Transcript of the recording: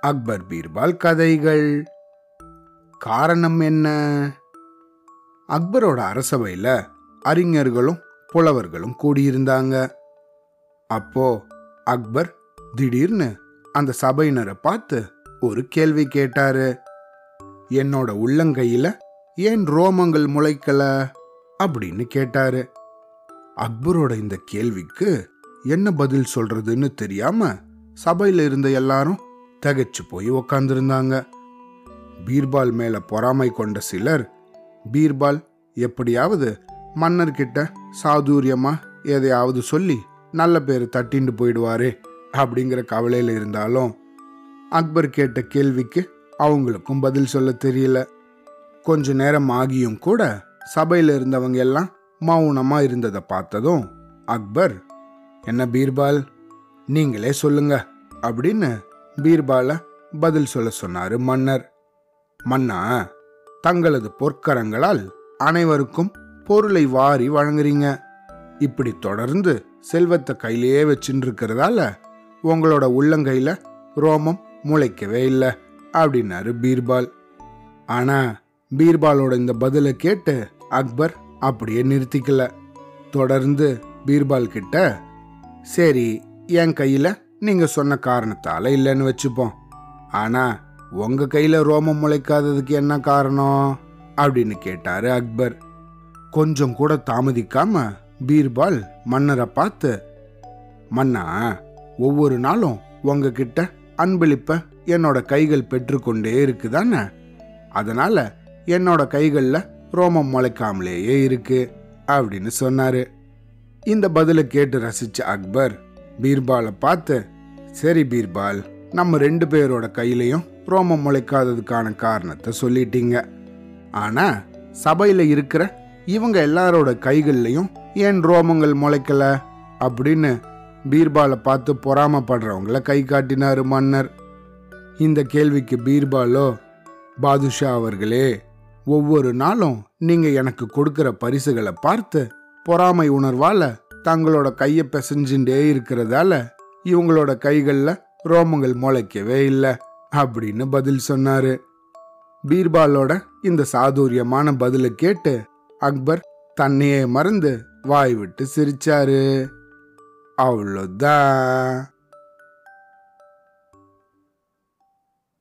அக்பர் பீர்பால் கதைகள். காரணம் என்ன? அக்பரோட அரசவையில் அறிஞர்களும் புலவர்களும் கூடியிருந்தாங்க. அப்போ அக்பர் திடீர்னு அந்த சபையினரை பார்த்து ஒரு கேள்வி கேட்டாரு. என்னோட உள்ளங்கையில ஏன் ரோமங்கள் முளைக்கல? அப்படின்னு கேட்டாரு. அக்பரோட இந்த கேள்விக்கு என்ன பதில் சொல்றதுன்னு தெரியாம சபையில இருந்த எல்லாரும் தகைச்சு போய் உக்காந்துருந்தாங்க. பீர்பால் மேல பொறாமை கொண்ட சிலர் பீர்பால் எப்படியாவது மன்னர்கிட்ட சாதுரியமா எதையாவது சொல்லி நல்ல பேர் தட்டிண்டு போயிடுவாரே அப்படிங்கிற கவலையில இருந்தாலும் அக்பர் கேட்ட கேள்விக்கு அவங்களுக்கும் பதில் சொல்ல தெரியல. கொஞ்ச நேரம் ஆகியும் கூட சபையில இருந்தவங்க எல்லாம் மௌனமா இருந்ததை பார்த்ததும் அக்பர் என்ன பீர்பால்? நீங்களே சொல்லுங்க. அப்படின்னு பீர்பால பதில் சொல்ல சொன்னாரு மன்னர். மன்னா தங்களது பொற்கரங்களால் அனைவருக்கும் பொருளை வாரி வழங்குறீங்க. இப்படி தொடர்ந்து செல்வத்தை கையிலேயே வச்சுட்டு இருக்கிறதால உங்களோட உள்ளங்கையில ரோமம் முளைக்கவே இல்லை அப்படின்னாரு பீர்பால். ஆனா பீர்பாலோட இந்த பதிலை கேட்டு அக்பர் அப்படியே நிறுத்திக்கல. தொடர்ந்து பீர்பால் கிட்ட சரி என் கையில நீங்க சொன்ன காரணத்தால இல்லைன்னு வச்சுப்போம். ஆனா உங்க கையில ரோமம் முளைக்காததுக்கு என்ன காரணம்? அப்படின்னு கேட்டாரு அக்பர். கொஞ்சம் கூட தாமதிக்காம பீர்பால் மன்னரை பார்த்து மன்னா ஒவ்வொரு நாளும் உங்ககிட்ட அன்பளிப்ப என்னோட கைகள் பெற்றுக்கொண்டே இருக்குதானே? அதனால என்னோட கைகளில் ரோமம் முளைக்காமலேயே இருக்கு அப்படின்னு சொன்னாரு. இந்த பதிலை கேட்டு ரசிச்ச அக்பர் பீர்பாலை பார்த்து சரி பீர்பால் நம்ம ரெண்டு பேரோட கையிலையும் ரோமம் முளைக்காததுக்கான காரணத்தை சொல்லிட்டீங்க. ஆனா சபையில இருக்கிற இவங்க எல்லாரோட கைகள்லையும் ஏன் ரோமங்கள் முளைக்கல? அப்படின்னு பீர்பாலை பார்த்து பொறாமப்படுறவங்கள கை காட்டினாரு மன்னர். இந்த கேள்விக்கு பீர்பாலோ பாதுஷா அவர்களே ஒவ்வொரு நாளும் நீங்க எனக்கு கொடுக்கிற பரிசுகளை பார்த்து பொறாமை உணர்வால தங்களோட கையை பிசைஞ்சுட்டே இருக்கிறதால இவங்களோட கைகள்ல ரோமங்கள் முளைக்கவே இல்லை அப்படின்னு பதில் சொன்னாரு. பீர்பாலோட இந்த சாதுரியமான பதிலை கேட்டு அக்பர் தன்னையே மறந்து வாய் விட்டு சிரிச்சாரு. அவ்வளோதான்.